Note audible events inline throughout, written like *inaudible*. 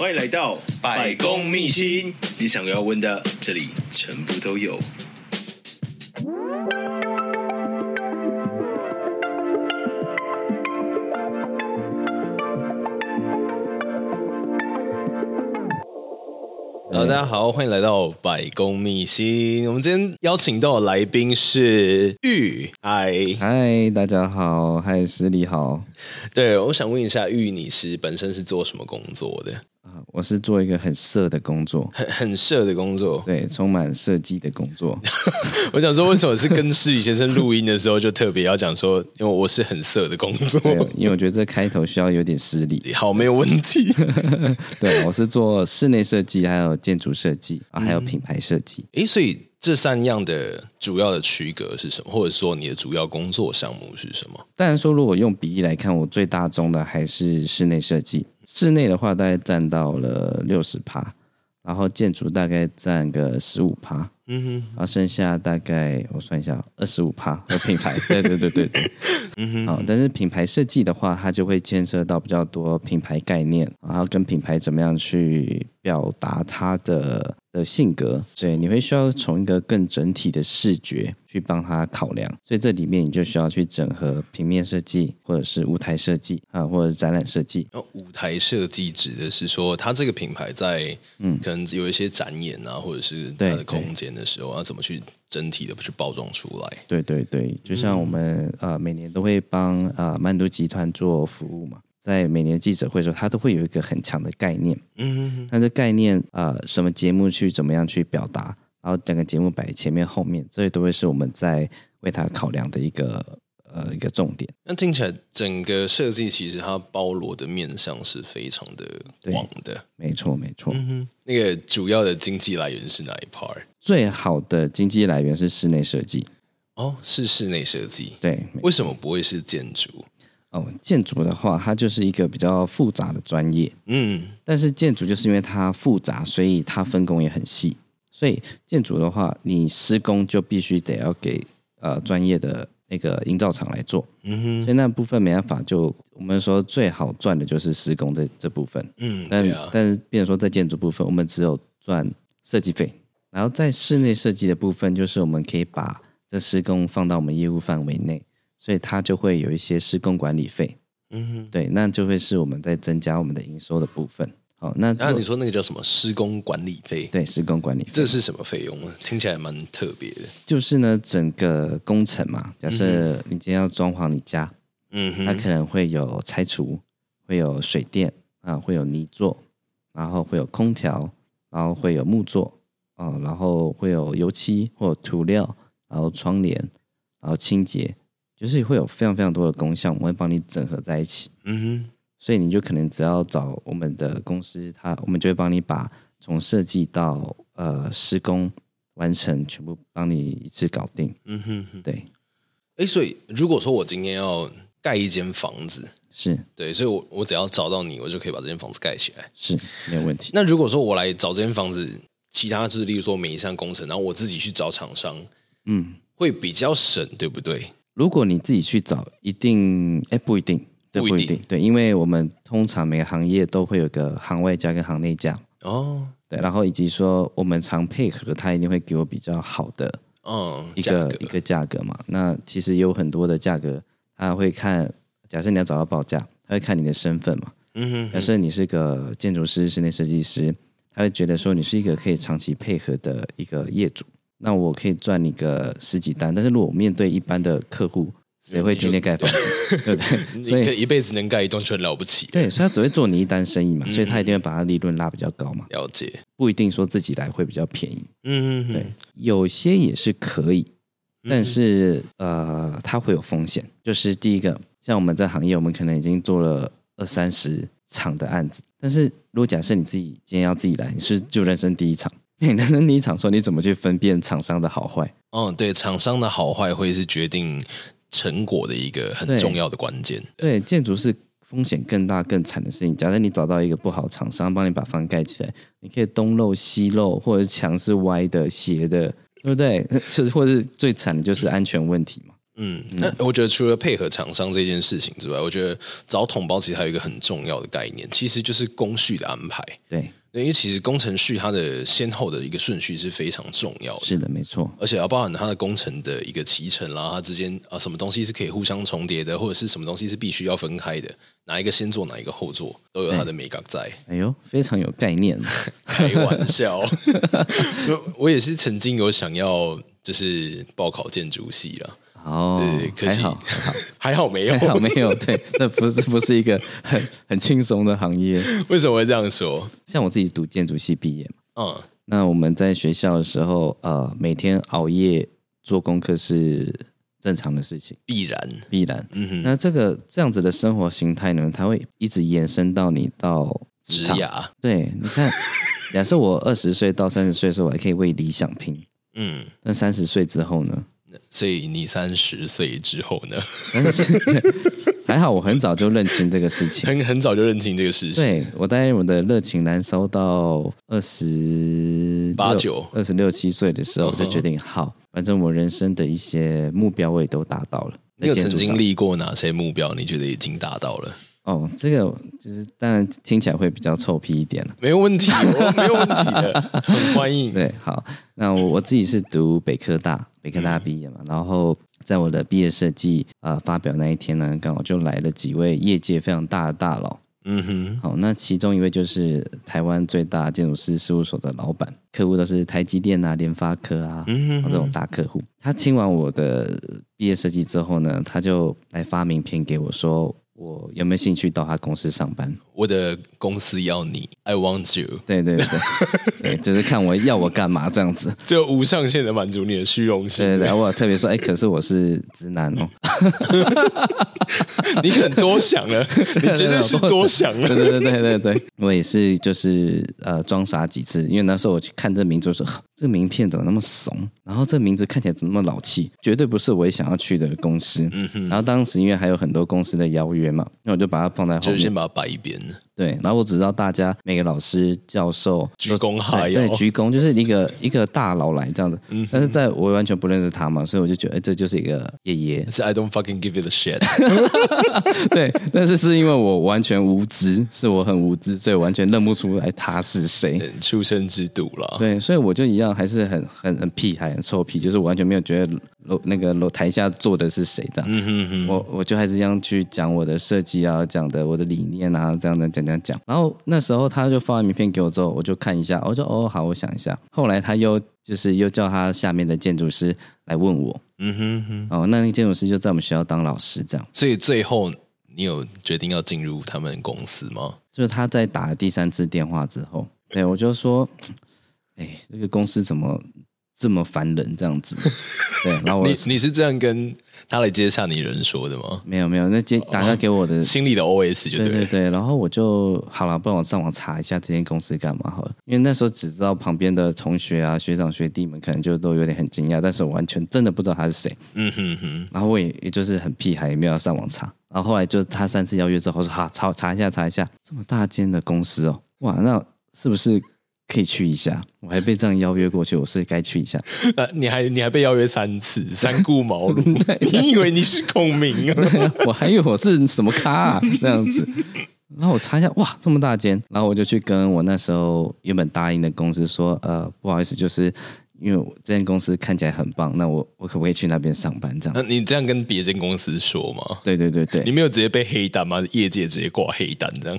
欢迎来到百公秘辛，你想要问的，这里全部都有。Hello，大家好，欢迎来到百公秘辛。我们今天邀请到的来宾是玉，嗨嗨，大家好，嗨，十里好。对，我想问一下，玉，你是本身是做什么工作的？我是做一个很色的工作，很很色的工作，对，充满设计的工作。*laughs* 我想说，为什么是跟施宇先生录音的时候就特别要讲说，因为我是很色的工作，因为我觉得这开头需要有点失礼。*laughs* 好，没有问题。*laughs* 对，我是做室内设计，还有建筑设计啊，还有品牌设计。哎、嗯，所以这三样的主要的区隔是什么？或者说你的主要工作项目是什么？当然说，如果用比例来看，我最大宗的还是室内设计。室内的话，大概占到了六十趴，然后建筑大概占个十五趴，嗯哼，然后剩下大概我算一下，二十五趴和品牌，*laughs* 对对对对对，嗯哼，好，但是品牌设计的话，它就会牵涉到比较多品牌概念，然后跟品牌怎么样去表达它的的性格，对，你会需要从一个更整体的视觉去帮他考量，所以这里面你就需要去整合平面设计，或者是舞台设计啊，或者是展览设计。哦，舞台设计指的是说，它这个品牌在嗯，可能有一些展演啊，或者是它的空间的时候，要怎么去整体的去包装出来？对对对，就像我们呃每年都会帮呃曼都集团做服务嘛。在每年记者会的时候，他都会有一个很强的概念。嗯，那这概念呃，什么节目去怎么样去表达，然后整个节目摆前面后面，这些都会是我们在为他考量的一个呃一个重点。那听起来，整个设计其实它包罗的面向是非常的广的。没错，没错。嗯哼，那个主要的经济来源是哪一 part？最好的经济来源是室内设计。哦，是室内设计。对，为什么不会是建筑？哦，建筑的话，它就是一个比较复杂的专业，嗯，但是建筑就是因为它复杂，所以它分工也很细，所以建筑的话，你施工就必须得要给呃专业的那个营造厂来做，嗯哼，所以那部分没办法，就我们说最好赚的就是施工这这部分，嗯，但啊，但是变成说在建筑部分，我们只有赚设计费，然后在室内设计的部分，就是我们可以把这施工放到我们业务范围内。所以它就会有一些施工管理费，嗯哼，对，那就会是我们在增加我们的营收的部分。好，那那你说那个叫什么施工管理费？对，施工管理费，这是什么费用呢？听起来蛮特别的。就是呢，整个工程嘛，假设你今天要装潢你家，嗯哼，它可能会有拆除，会有水电啊，会有泥作，然后会有空调，然后会有木作啊，然后会有油漆或涂料，然后窗帘，然后清洁。就是会有非常非常多的工项，我们会帮你整合在一起。嗯哼，所以你就可能只要找我们的公司，他我们就会帮你把从设计到呃施工完成，全部帮你一次搞定。嗯哼，哼，对。哎，所以如果说我今天要盖一间房子，是对，所以我我只要找到你，我就可以把这间房子盖起来，是没有问题。那如果说我来找这间房子，其他就是例如说每一项工程，然后我自己去找厂商，嗯，会比较省，对不对？如果你自己去找，一定哎不一定，对，不一定，不一定，对，因为我们通常每个行业都会有个行外价跟行内价哦，对，然后以及说我们常配合，他一定会给我比较好的哦一个一个价格嘛。那其实有很多的价格，他会看，假设你要找到报价，他会看你的身份嘛。嗯哼，假设你是个建筑师、室内设计师，他会觉得说你是一个可以长期配合的一个业主。那我可以赚你个十几单，但是如果我面对一般的客户，谁会天天盖房子，*laughs* 对不对？所以一辈子能盖一栋就很了不起。对，所以他只会做你一单生意嘛，所以他一定会把他利润拉比较高嘛。了解，不一定说自己来会比较便宜。嗯嗯，对，有些也是可以，但是呃，它会有风险。就是第一个，像我们这行业，我们可能已经做了二三十场的案子，但是如果假设你自己今天要自己来，你是就人生第一场。你厂说你怎么去分辨厂商的好坏？嗯，对，厂商的好坏会是决定成果的一个很重要的关键。对，对，建筑是风险更大更惨的事情。假设你找到一个不好厂商，帮你把房盖起来，你可以东漏西漏，或者墙是歪的、斜的，对不对？*laughs* 就是或者最惨的就是安全问题嘛。嗯，那我觉得除了配合厂商这件事情之外，我觉得找统包其实还有一个很重要的概念，其实就是工序的安排。对。因为其实工程序它的先后的一个顺序是非常重要的，是的，没错，而且要包含它的工程的一个期程啦，它之间啊什么东西是可以互相重叠的，或者是什么东西是必须要分开的，哪一个先做哪一个后做，都有它的美感在。哎呦，非常有概念，*laughs* 开玩笑，*laughs* 我我也是曾经有想要就是报考建筑系了。哦，对，可惜还好，*laughs* 还好没有，还好没有。对，*laughs* 那不是不是一个很很轻松的行业。为什么会这样说？像我自己读建筑系毕业嘛，嗯，那我们在学校的时候，呃，每天熬夜做功课是正常的事情，必然必然。嗯哼，那这个这样子的生活形态呢，它会一直延伸到你到职场。涯对，你看，*laughs* 假设我二十岁到三十岁的时候，我还可以为理想拼，嗯，那三十岁之后呢？所以你三十岁之后呢？还好，我很早就认清这个事情，很很早就认清这个事情。对，我大概我的热情燃烧到二十八九、二十六七岁的时候，我就决定好，反正我人生的一些目标我也都达到了。你有曾经历过哪些目标？你觉得已经达到了？哦，这个就是当然听起来会比较臭屁一点了。没有问题，我没有问题的，很欢迎。对，好，那我我自己是读北科大，北科大毕业嘛，嗯、然后在我的毕业设计啊发表那一天呢，刚好就来了几位业界非常大的大佬。嗯哼，好，那其中一位就是台湾最大建筑师事务所的老板，客户都是台积电啊、联发科啊，嗯哼，这种大客户。他听完我的毕业设计之后呢，他就来发名片给我说。我有没有兴趣到他公司上班？我的公司要你，I want you。对对对，*laughs* 对，就是看我要我干嘛这样子，就无上限的满足你的虚荣心。对对对，我特别说，哎，*laughs* 可是我是直男哦。*laughs* 你可能多想了，你绝对是多想了。对对对对对对，我也是，就是呃装傻几次，因为那时候我去看这名字，说 *gasps* 这个名片怎么那么怂，然后这名字看起来怎么那么老气，绝对不是我也想要去的公司。嗯哼。然后当时因为还有很多公司的邀约嘛，那我就把它放在后面，就先把它摆一边。对，然后我只知道大家每个老师、教授鞠躬哈腰，对，鞠躬就是一个一个大佬来这样子。嗯，但是在我完全不认识他嘛，所以我就觉得，哎，这就是一个爷爷。是 I don't fucking give you the shit。*laughs* 对，但是是因为我完全无知，是我很无知，所以完全认不出来他是谁。出生之犊了。对，所以我就一样，还是很很很屁孩，很臭屁，就是我完全没有觉得楼那个楼台下坐的是谁的。嗯哼哼。我我就还是这样去讲我的设计啊，讲的我的理念啊，这样的讲讲讲，然后。那时候他就发完名片给我之后，我就看一下，我就哦好，我想一下。后来他又就是又叫他下面的建筑师来问我，嗯哼哼，哦，那那个建筑师就在我们学校当老师，这样。所以最后你有决定要进入他们公司吗？就是他在打了第三次电话之后，对我就说，*tsk* 哎，这个公司怎么？这么烦人这样子，*laughs* 对，然后我你你是这样跟他来接洽你人说的吗？没有没有，那接打电话给我的、哦、心里的 OS 就对对对对，然后我就好了，不然我上网查一下这间公司干嘛好了，因为那时候只知道旁边的同学啊、学长学弟们可能就都有点很惊讶，但是我完全真的不知道他是谁。嗯哼哼，然后我也也就是很屁孩，也没有上网查，然后后来就他三次邀约之后我说好查查一下查一下，这么大间的公司哦，哇，那是不是？可以去一下，我还被这样邀约过去，我是该去一下。呃、啊，你还你还被邀约三次，*laughs* 三顾茅庐。你以为你是孔明 *laughs* 啊？我还以为我是什么咖啊？那样子。然后我查一下，哇，这么大间，然后我就去跟我那时候原本答应的公司说，呃，不好意思，就是。因为我这间公司看起来很棒，那我我可不可以去那边上班？这样？那你这样跟别间公司说吗？对对对对，你没有直接被黑单吗？业界直接挂黑单这样？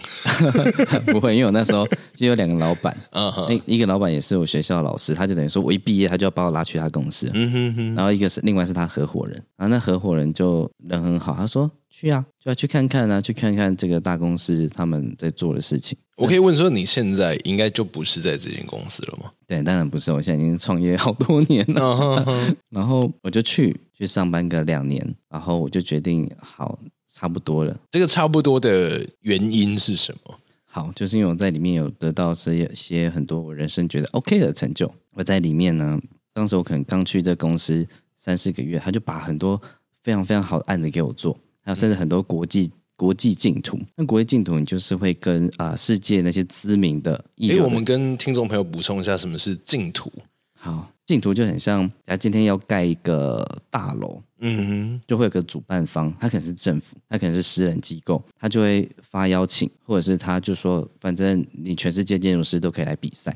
*laughs* 不会，因为我那时候就有两个老板，嗯哼，一个老板也是我学校的老师，他就等于说我一毕业他就要把我拉去他公司，嗯哼哼，然后一个是另外是他合伙人，然后那合伙人就人很好，他说。去啊，就要去看看啊，去看看这个大公司他们在做的事情。我可以问说，你现在应该就不是在这间公司了吗？对，当然不是，我现在已经创业好多年了。Uh *laughs* huh. 然后我就去去上班个两年，然后我就决定，好，差不多了。这个差不多的原因是什么？好，就是因为我在里面有得到这些很多我人生觉得 OK 的成就。我在里面呢，当时我可能刚去这公司三四个月，他就把很多非常非常好的案子给我做。还有甚至很多国际国际净土，那国际净土你就是会跟啊、呃、世界那些知名的，哎，我们跟听众朋友补充一下，什么是净土？好，净土就很像，假如今天要盖一个大楼，嗯哼，就会有个主办方，他可能是政府，他可能是私人机构，他就会发邀请，或者是他就说，反正你全世界建筑师都可以来比赛。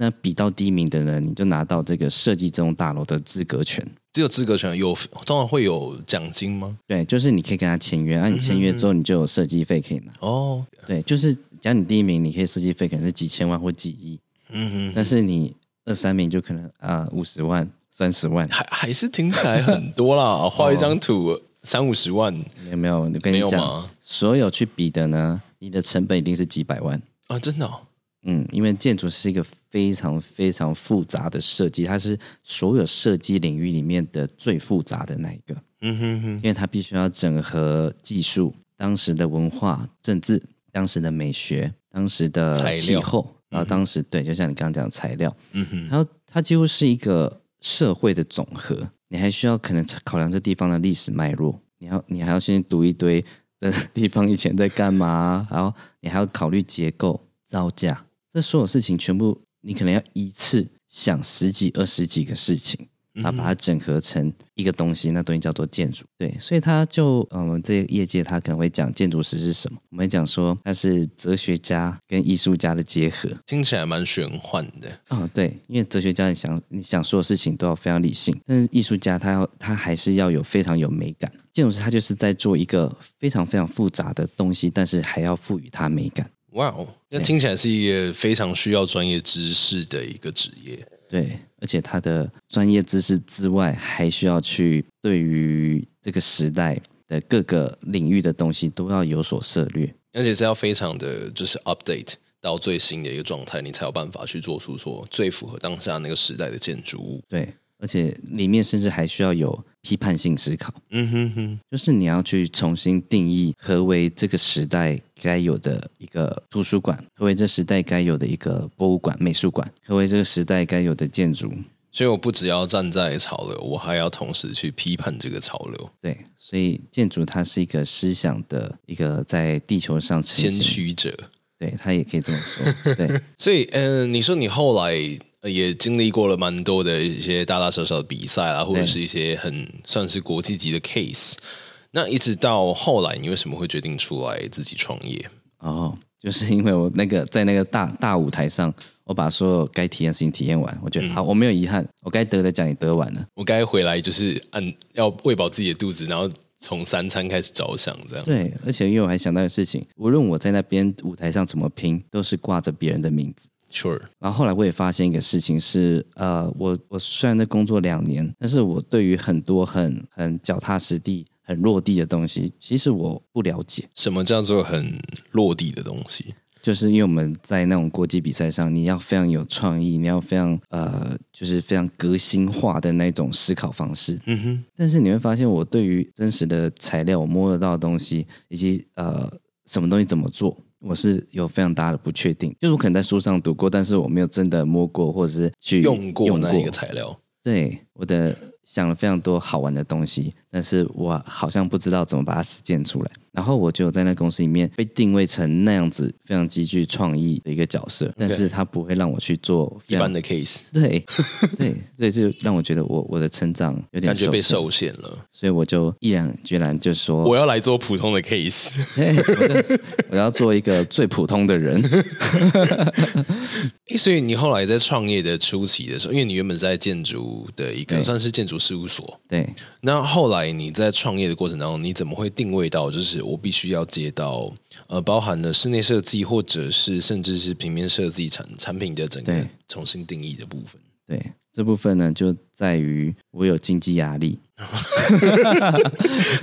那比到第一名的人，你就拿到这个设计这栋大楼的资格权。只有资格权有，当然会有奖金吗？对，就是你可以跟他签约，那、啊、你签约之后，你就有设计费可以拿。哦，对，就是假如你第一名，你可以设计费可能是几千万或几亿。嗯哼，但是你二三名就可能啊五十万、三十万，还还是听起来很多啦。*laughs* 画一张图三五十万，有没有？我跟你讲，所有去比的呢，你的成本一定是几百万啊！真的、哦。嗯，因为建筑是一个非常非常复杂的设计，它是所有设计领域里面的最复杂的那一个。嗯哼哼，因为它必须要整合技术、当时的文化、政治、当时的美学、当时的气候，然后当时、嗯、对，就像你刚刚讲的材料，嗯哼，然后它几乎是一个社会的总和。你还需要可能考量这地方的历史脉络，你要你还要先读一堆这 *laughs* 地方以前在干嘛，然后你还要考虑结构、造价。这所有事情全部，你可能要一次想十几、二十几个事情，然后把它整合成一个东西，那东西叫做建筑。对，所以他就，嗯，这个业界他可能会讲建筑师是什么？我们会讲说他是哲学家跟艺术家的结合，听起来蛮玄幻的。哦，对，因为哲学家你想你想说的事情都要非常理性，但是艺术家他要他还是要有非常有美感。建筑师他就是在做一个非常非常复杂的东西，但是还要赋予它美感。哇哦，那听起来是一个非常需要专业知识的一个职业。对，而且他的专业知识之外，还需要去对于这个时代的各个领域的东西都要有所涉略，而且是要非常的就是 update 到最新的一个状态，你才有办法去做出说最符合当下那个时代的建筑物。对。而且里面甚至还需要有批判性思考，嗯哼哼，就是你要去重新定义何为这个时代该有的一个图书馆，何为这时代该有的一个博物馆、美术馆，何为这个时代该有的建筑。所以我不只要站在潮流，我还要同时去批判这个潮流。对，所以建筑它是一个思想的一个在地球上先驱者，对，他也可以这么说。对，*laughs* 所以嗯、呃，你说你后来。也经历过了蛮多的一些大大小小的比赛啊，或者是一些很算是国际级的 case。那一直到后来，你为什么会决定出来自己创业？哦，就是因为我那个在那个大大舞台上，我把所有该体验的事情体验完，我觉得好，我没有遗憾，我该得的奖也得完了，我该回来就是按要喂饱自己的肚子，然后从三餐开始着想这样。对，而且因为我还想到一个事情，无论我在那边舞台上怎么拼，都是挂着别人的名字。Sure，然后后来我也发现一个事情是，呃，我我虽然在工作两年，但是我对于很多很很脚踏实地、很落地的东西，其实我不了解。什么叫做很落地的东西？就是因为我们在那种国际比赛上，你要非常有创意，你要非常呃，就是非常革新化的那种思考方式。嗯哼。但是你会发现，我对于真实的材料，我摸得到的东西，以及呃，什么东西怎么做。我是有非常大的不确定，就是我可能在书上读过，但是我没有真的摸过，或者是去用过，用过那一个材料。对，我的想了非常多好玩的东西，但是我好像不知道怎么把它实践出来。然后我就在那公司里面被定位成那样子非常极具创意的一个角色但是他不会让我去做一般的 case。对 *laughs* 对，所以就让我觉得我我的成长有点感觉被受限了，所以我就毅然决然就说我要来做普通的 case，*laughs* 我，我要做一个最普通的人。*laughs* 所以你后来在创业的初期的时候，因为你原本是在建筑的一个对算是建筑事务所，对。那后来你在创业的过程当中，你怎么会定位到就是？我必须要接到呃，包含了室内设计，或者是甚至是平面设计产产品的整个重新定义的部分。对，这部分呢，就在于我有经济压力 *laughs* *laughs*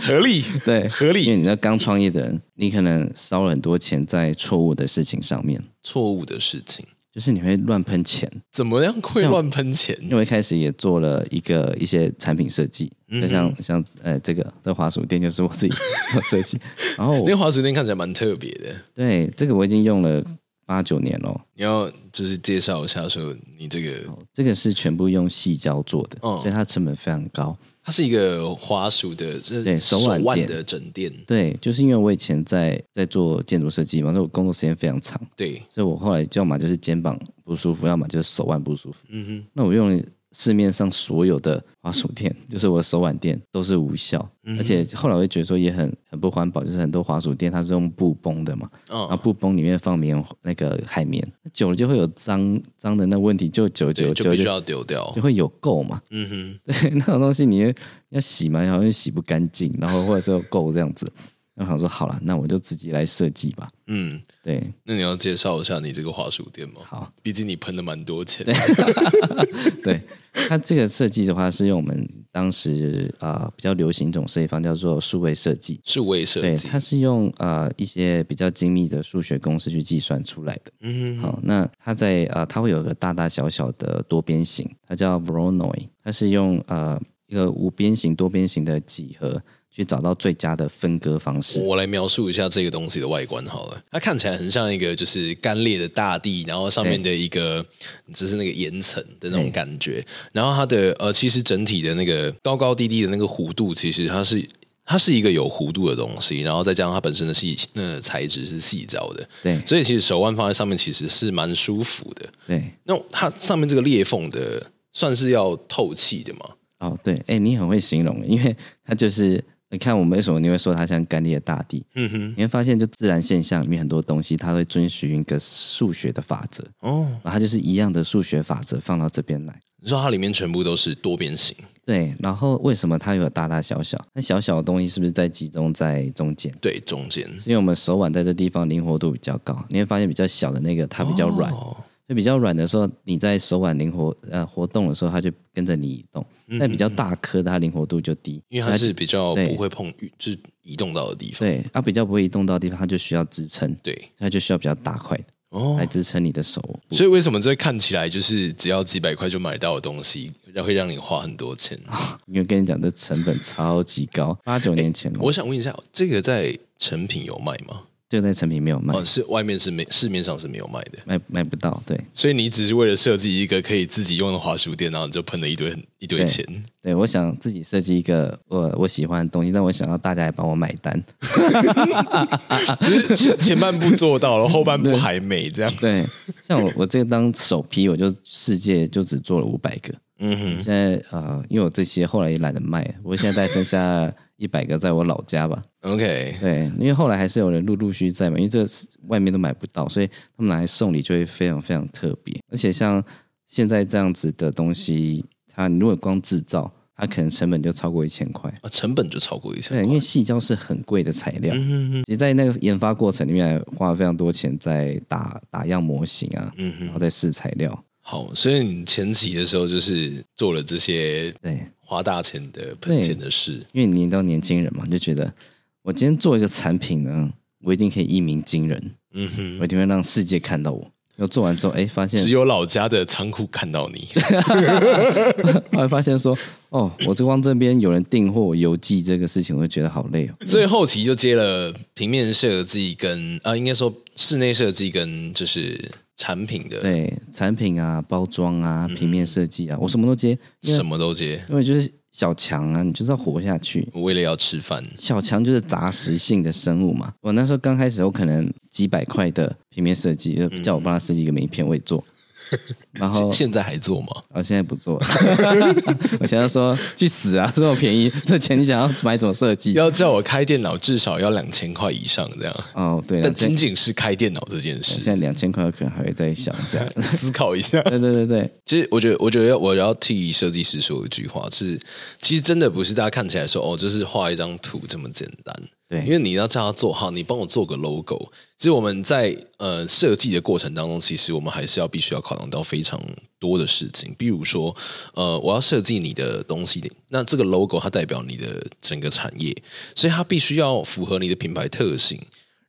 合理，对，合理。因为你知，刚创业的人，你可能烧了很多钱在错误的事情上面，错误的事情。就是你会乱喷钱，怎么样会乱喷钱？因为一开始也做了一个一些产品设计，嗯、就像像呃这个这滑鼠垫就是我自己 *laughs* 做设计，然后那个滑鼠垫看起来蛮特别的。对，这个我已经用了八九年了。你要就是介绍一下说你这个，这个是全部用细胶做的，哦、所以它成本非常高。它是一个滑鼠的，对手腕的枕垫。对，就是因为我以前在在做建筑设计嘛，所以我工作时间非常长。对，所以我后来要么就是肩膀不舒服，要么就是手腕不舒服。嗯哼，那我用市面上所有的滑鼠垫，就是我的手腕垫都是无效，嗯、而且后来我就觉得说也很很不环保，就是很多滑鼠垫它是用布绷的嘛，哦、然后布绷里面放棉那个海绵，久了就会有脏脏的那问题，就久久就必须要丢掉，就会有垢嘛。嗯哼，对，*laughs* 那种东西你要洗嘛，好像洗不干净，然后或者是有垢这样子。我想说好了，那我就自己来设计吧。嗯，对。那你要介绍一下你这个滑鼠垫吗？好，毕竟你喷了蛮多钱。*laughs* 对，它这个设计的话，是用我们当时啊、呃、比较流行一种设计方，叫做数位设计。数位设计，对，它是用呃一些比较精密的数学公式去计算出来的。嗯哼，好，那它在啊、呃，它会有个大大小小的多边形，它叫 Voronoi，它是用呃一个无边形多边形的几何。去找到最佳的分割方式。我来描述一下这个东西的外观好了。它看起来很像一个就是干裂的大地，然后上面的一个就是那个岩层的那种感觉。然后它的呃，其实整体的那个高高低低的那个弧度，其实它是它是一个有弧度的东西。然后再加上它本身的细那个材质是细胶的，对，所以其实手腕放在上面其实是蛮舒服的。对，那它上面这个裂缝的算是要透气的吗？哦，对，哎，你很会形容，因为它就是。你看，我们为什么你会说它像干裂的大地？嗯哼，你会发现，就自然现象里面很多东西，它会遵循一个数学的法则哦，然后它就是一样的数学法则放到这边来。你说它里面全部都是多边形？对。然后为什么它有大大小小？那小小的东西是不是在集中在中间？对，中间。是因为我们手腕在这地方灵活度比较高，你会发现比较小的那个它比较软。哦就比较软的时候，你在手腕灵活呃活动的时候，它就跟着你移动。嗯、但比较大颗的，它灵活度就低，因为它是比较不会碰，就是移动到的地方。对，它比较不会移动到的地方，它就需要支撑。对，它就需要比较大块的哦来支撑你的手。所以为什么这看起来就是只要几百块就买到的东西，会让你花很多钱？哦、*laughs* 因为跟你讲，这成本超级高。八九年前，我想问一下，这个在成品有卖吗？就在成品没有卖，哦，是外面是没市面上是没有卖的，卖卖不到。对，所以你只是为了设计一个可以自己用的滑鼠垫，然后你就喷了一堆一堆钱。对，对我想自己设计一个我我喜欢的东西，但我想要大家来帮我买单。*laughs* 前前半部做到了，后半部还没这样。对，像我我这个当首批，我就世界就只做了五百个。嗯哼，现在呃，因为我这些后来也懒得卖，我现在带剩下。一百个在我老家吧，OK，对，因为后来还是有人陆陆续续在嘛，因为这外面都买不到，所以他们拿来送礼就会非常非常特别。而且像现在这样子的东西，它如果光制造，它可能成本就超过一千块啊，成本就超过一千块。对，因为细胶是很贵的材料，嗯哼哼，其实在那个研发过程里面花了非常多钱在打打样模型啊，嗯，然后再试材料。好，所以你前期的时候就是做了这些对花大钱的喷钱的事，因为你到年轻人嘛，就觉得我今天做一个产品呢，我一定可以一鸣惊人，嗯哼，我一定会让世界看到我。然后做完之后，哎，发现只有老家的仓库看到你，后 *laughs* 来发现说，哦，我这光这边有人订货邮寄这个事情，我就觉得好累哦。所以后期就接了平面设计跟啊，应该说室内设计跟就是。产品的对产品啊，包装啊，平面设计啊，嗯、我什么都接，什么都接，因为就是小强啊，你就是要活下去，我为了要吃饭。小强就是杂食性的生物嘛。我那时候刚开始，我可能几百块的平面设计，就叫我帮他设计一个名片，我也做。*laughs* 然后现在还做吗？我、哦、现在不做了。*laughs* *laughs* 我想要说去死啊！这么便宜，这钱你想要买怎么设计？要叫我开电脑，至少要两千块以上这样。哦，对，但仅仅是开电脑这件事，现在两千块可能还会再想一下，思考一下。对对对对，其实我觉得，我觉得要我要替设计师说一句话是，其实真的不是大家看起来说哦，就是画一张图这么简单。对，因为你要叫他做好，你帮我做个 logo。其实我们在呃设计的过程当中，其实我们还是要必须要考量到非常多的事情。比如说，呃，我要设计你的东西，那这个 logo 它代表你的整个产业，所以它必须要符合你的品牌特性。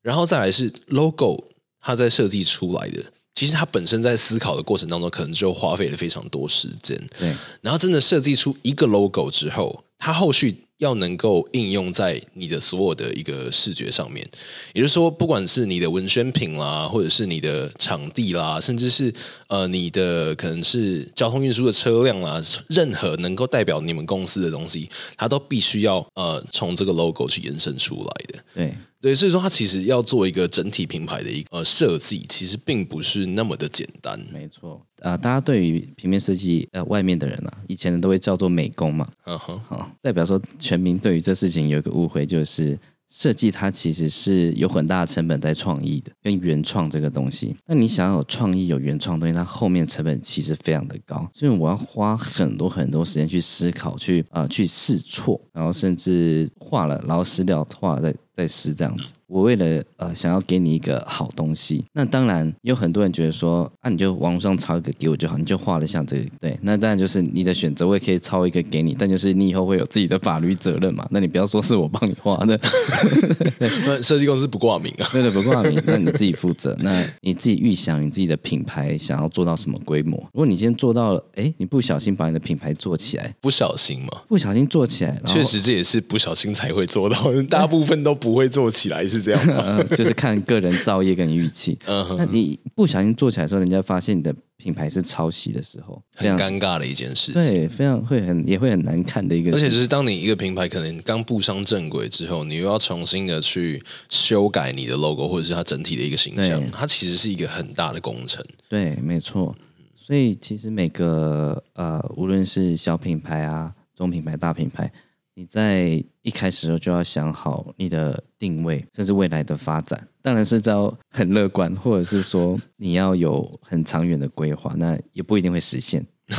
然后再来是 logo，它在设计出来的，其实它本身在思考的过程当中，可能就花费了非常多时间。对，然后真的设计出一个 logo 之后，它后续。要能够应用在你的所有的一个视觉上面，也就是说，不管是你的文宣品啦，或者是你的场地啦，甚至是呃你的可能是交通运输的车辆啦，任何能够代表你们公司的东西，它都必须要呃从这个 logo 去延伸出来的。对对，所以说它其实要做一个整体品牌的一个呃设计，其实并不是那么的简单。没错，呃，大家对于平面设计呃外面的人啊，以前人都会叫做美工嘛，嗯哼，好，代表说全民对于这事情有一个误会，就是。设计它其实是有很大的成本在创意的，跟原创这个东西。那你想要有创意、有原创的东西，它后面成本其实非常的高，所以我要花很多很多时间去思考、去啊、呃、去试错，然后甚至画了，然后撕掉，画了再再撕这样子。我为了呃想要给你一个好东西，那当然有很多人觉得说，啊你就网络上抄一个给我就好，你就画了像这个，对，那当然就是你的选择，我也可以抄一个给你，但就是你以后会有自己的法律责任嘛，那你不要说是我帮你画的，那设计公司不挂名啊，对对，不挂名，*laughs* 那你自己负责，那你自己预想你自己的品牌想要做到什么规模，如果你今天做到了，哎，你不小心把你的品牌做起来，不小心嘛，不小心做起来，确实这也是不小心才会做到，大部分都不会做起来。是这样 *laughs* 就是看个人造业跟运气。*laughs* 嗯，那你不小心做起来的时候，人家发现你的品牌是抄袭的时候，很尴尬的一件事情。对，非常会很也会很难看的一个。而且就是当你一个品牌可能刚步上正轨之后，你又要重新的去修改你的 logo 或者是它整体的一个形象，它其实是一个很大的工程。对，没错。所以其实每个呃，无论是小品牌啊、中品牌、大品牌。你在一开始的时候就要想好你的定位，甚至未来的发展，当然是要很乐观，或者是说你要有很长远的规划，那也不一定会实现，*laughs*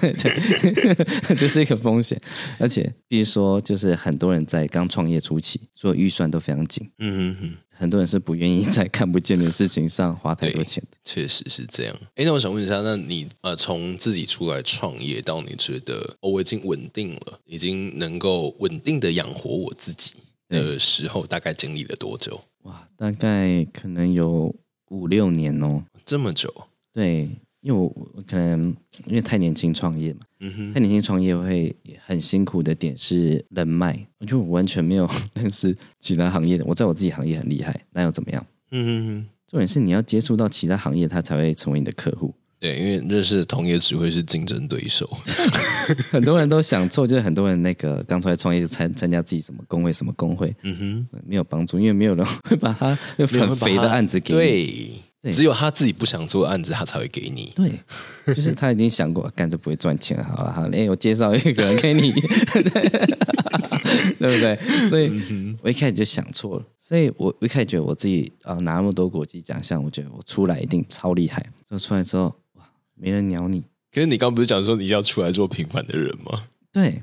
*laughs* 这是一个风险。而且，比如说，就是很多人在刚创业初期，做预算都非常紧。嗯哼哼。很多人是不愿意在看不见的事情上花太多钱的，确实是这样。哎，那我想问一下，那你呃，从自己出来创业到你觉得，哦，我已经稳定了，已经能够稳定的养活我自己的时候，大概经历了多久？哇，大概可能有五六年哦，这么久？对。因为我可能因为太年轻创业嘛，嗯哼，太年轻创业会很辛苦的点是人脉，我就完全没有 *laughs* 认识其他行业的。我在我自己行业很厉害，那又怎么样？嗯哼哼。重点是你要接触到其他行业，他才会成为你的客户。对，因为认识的同业只会是竞争对手。*laughs* *laughs* 很多人都想做，就是很多人那个刚出来创业就参参加自己什么工会什么工会，嗯哼，没有帮助，因为没有人会把他很肥的案子给你。对。对只有他自己不想做案子，他才会给你。对，就是他已经想过，干这不会赚钱，好了好了，哎，我介绍一个人给你，*laughs* 对不对？所以我一开始就想错了，所以我一开始觉得我自己啊拿那么多国际奖项，我觉得我出来一定超厉害。就出来之后，哇，没人鸟你。可是你刚不是讲说你要出来做平凡的人吗？对，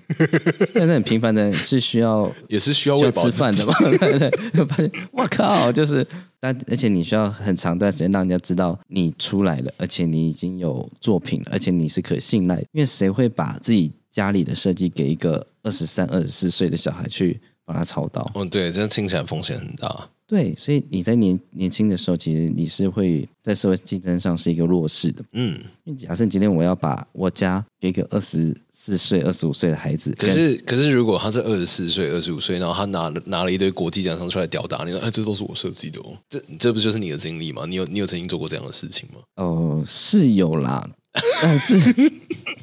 但是很平凡的人是需要，*laughs* 也是需要喂饱吃饭的嘛。*laughs* 对对，发现我靠，就是，但而且你需要很长段时间让人家知道你出来了，而且你已经有作品了，而且你是可信赖。因为谁会把自己家里的设计给一个二十三、二十四岁的小孩去帮他操刀？嗯，对，这样听起来风险很大。对，所以你在年年轻的时候，其实你是会在社会竞争上是一个弱势的。嗯，因为假设今天我要把我家给个二十四岁、二十五岁的孩子，可是可是如果他是二十四岁、二十五岁，然后他拿了拿了一堆国际奖项出来吊打你，说哎，这都是我设计的哦，这这不就是你的经历吗？你有你有曾经做过这样的事情吗？哦，是有啦。*laughs* 但是，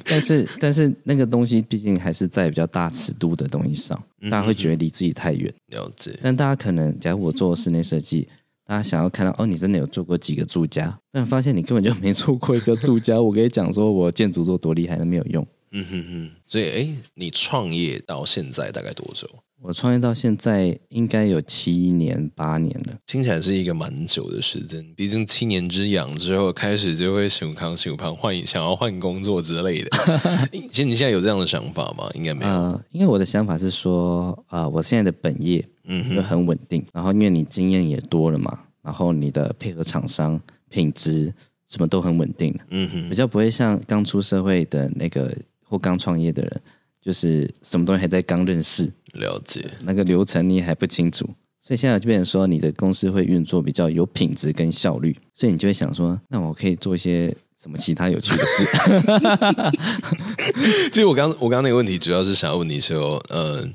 但是，但是，那个东西毕竟还是在比较大尺度的东西上，大家会觉得离自己太远。了解。但大家可能，假如我做室内设计，大家想要看到哦，你真的有做过几个住家，但发现你根本就没做过一个住家。*laughs* 我跟你讲，说我建筑做多厉害都没有用。嗯哼哼。所以，哎，你创业到现在大概多久？我创业到现在应该有七年八年了，听起来是一个蛮久的时间。毕竟七年之痒之后，开始就会想康小康换想要换工作之类的。*laughs* 其实你现在有这样的想法吗？应该没有。呃，因为我的想法是说，啊、呃，我现在的本业嗯就很稳定，然后因为你经验也多了嘛，然后你的配合厂商品质什么都很稳定，嗯哼，比较不会像刚出社会的那个或刚创业的人。就是什么东西还在刚认识，了解那个流程你还不清楚，所以现在就变成说你的公司会运作比较有品质跟效率，所以你就会想说，那我可以做一些什么其他有趣的事。*laughs* 其实我刚我刚刚那个问题主要是想要问你说，嗯，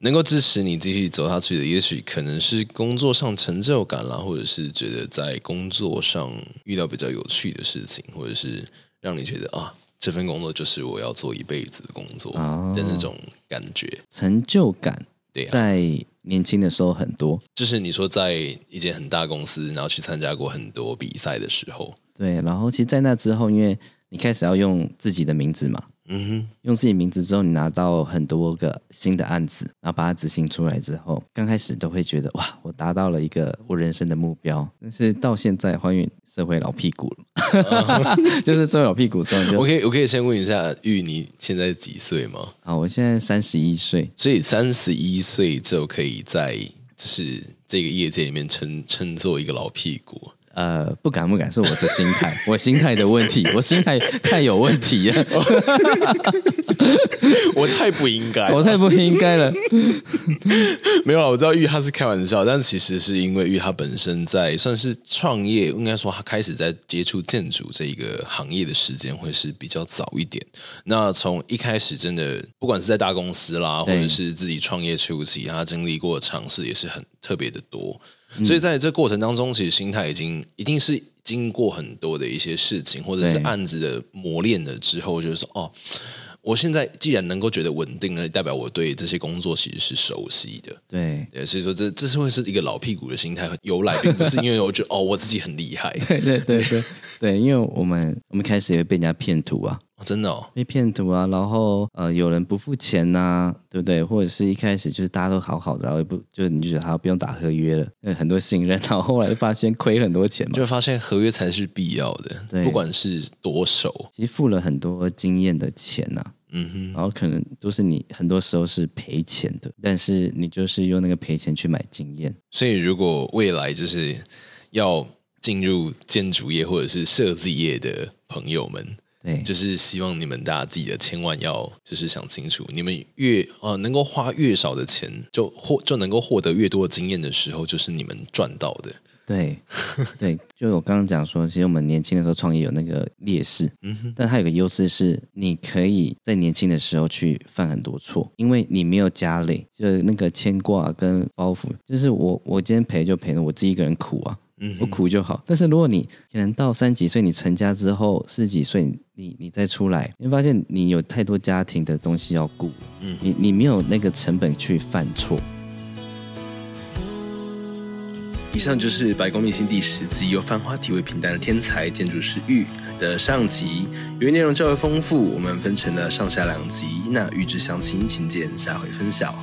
能够支持你继续走下去的，也许可能是工作上成就感啦，或者是觉得在工作上遇到比较有趣的事情，或者是让你觉得啊。这份工作就是我要做一辈子的工作的那种感觉，成就感对、啊，在年轻的时候很多，就是你说在一间很大公司，然后去参加过很多比赛的时候，对，然后其实，在那之后，因为你开始要用自己的名字嘛。嗯哼，用自己名字之后，你拿到很多个新的案子，然后把它执行出来之后，刚开始都会觉得哇，我达到了一个我人生的目标。但是到现在，欢迎社会老屁股了，*laughs* 就是社会老屁股之后，我可以我可以先问一下玉，你现在几岁吗？啊，我现在三十一岁，所以三十一岁就可以在就是这个业界里面称称作一个老屁股。呃，不敢不敢，是我的心态，*laughs* 我心态的问题，我心态太有问题了，*laughs* 我太不应该，我太不应该了。*laughs* 没有啊，我知道玉他是开玩笑，但其实是因为玉他本身在算是创业，应该说他开始在接触建筑这一个行业的时间会是比较早一点。那从一开始真的，不管是在大公司啦，或者是自己创业初期，他经历过的尝试也是很特别的多。所以在这过程当中，其实心态已经一定是经过很多的一些事情，或者是案子的磨练了之后，就是说，哦，我现在既然能够觉得稳定了，代表我对这些工作其实是熟悉的。对，对，所以说这这是会是一个老屁股的心态由来，并不是因为我觉得哦，我自己很厉害。对对对对对，因为我们我们开始也会被人家骗图啊。真的哦，被骗图啊，然后呃，有人不付钱呐、啊，对不对？或者是一开始就是大家都好好的，然后也不就你就觉得他不用打合约了，有 *laughs* 很多信任，然后后来就发现亏很多钱嘛，就发现合约才是必要的，对，不管是多熟，其实付了很多经验的钱呐、啊，嗯哼，然后可能都是你很多时候是赔钱的，但是你就是用那个赔钱去买经验，所以如果未来就是要进入建筑业或者是设计业的朋友们。对，就是希望你们大家自己的千万要就是想清楚，你们越呃能够花越少的钱，就获就能够获得越多的经验的时候，就是你们赚到的。对，*laughs* 对，就我刚刚讲说，其实我们年轻的时候创业有那个劣势，嗯哼，但它有个优势是，你可以在年轻的时候去犯很多错，因为你没有家累，就那个牵挂跟包袱，就是我我今天赔就赔了，我自己一个人苦啊。不苦就好，但是如果你可能到三十几岁，你成家之后四十几岁，你你再出来，你会发现你有太多家庭的东西要顾，嗯，你你没有那个成本去犯错。以上就是《白宫秘辛》第十集由繁花体为平淡的天才建筑师玉的上集，由于内容较为丰富，我们分成了上下两集。那预知详情，请见下回分晓。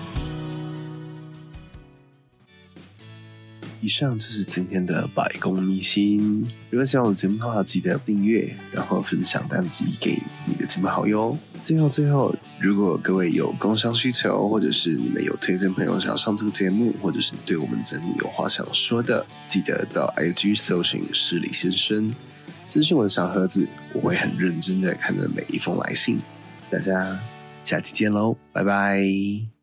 以上就是今天的百工秘辛。如果喜欢我的节目的话，记得订阅，然后分享单集给你的亲朋好友。最后，最后，如果各位有工商需求，或者是你们有推荐朋友想要上这个节目，或者是对我们节目有话想说的，记得到 IG 搜寻失礼先生，私讯我的小盒子，我会很认真的看着每一封来信。大家下期见喽，拜拜。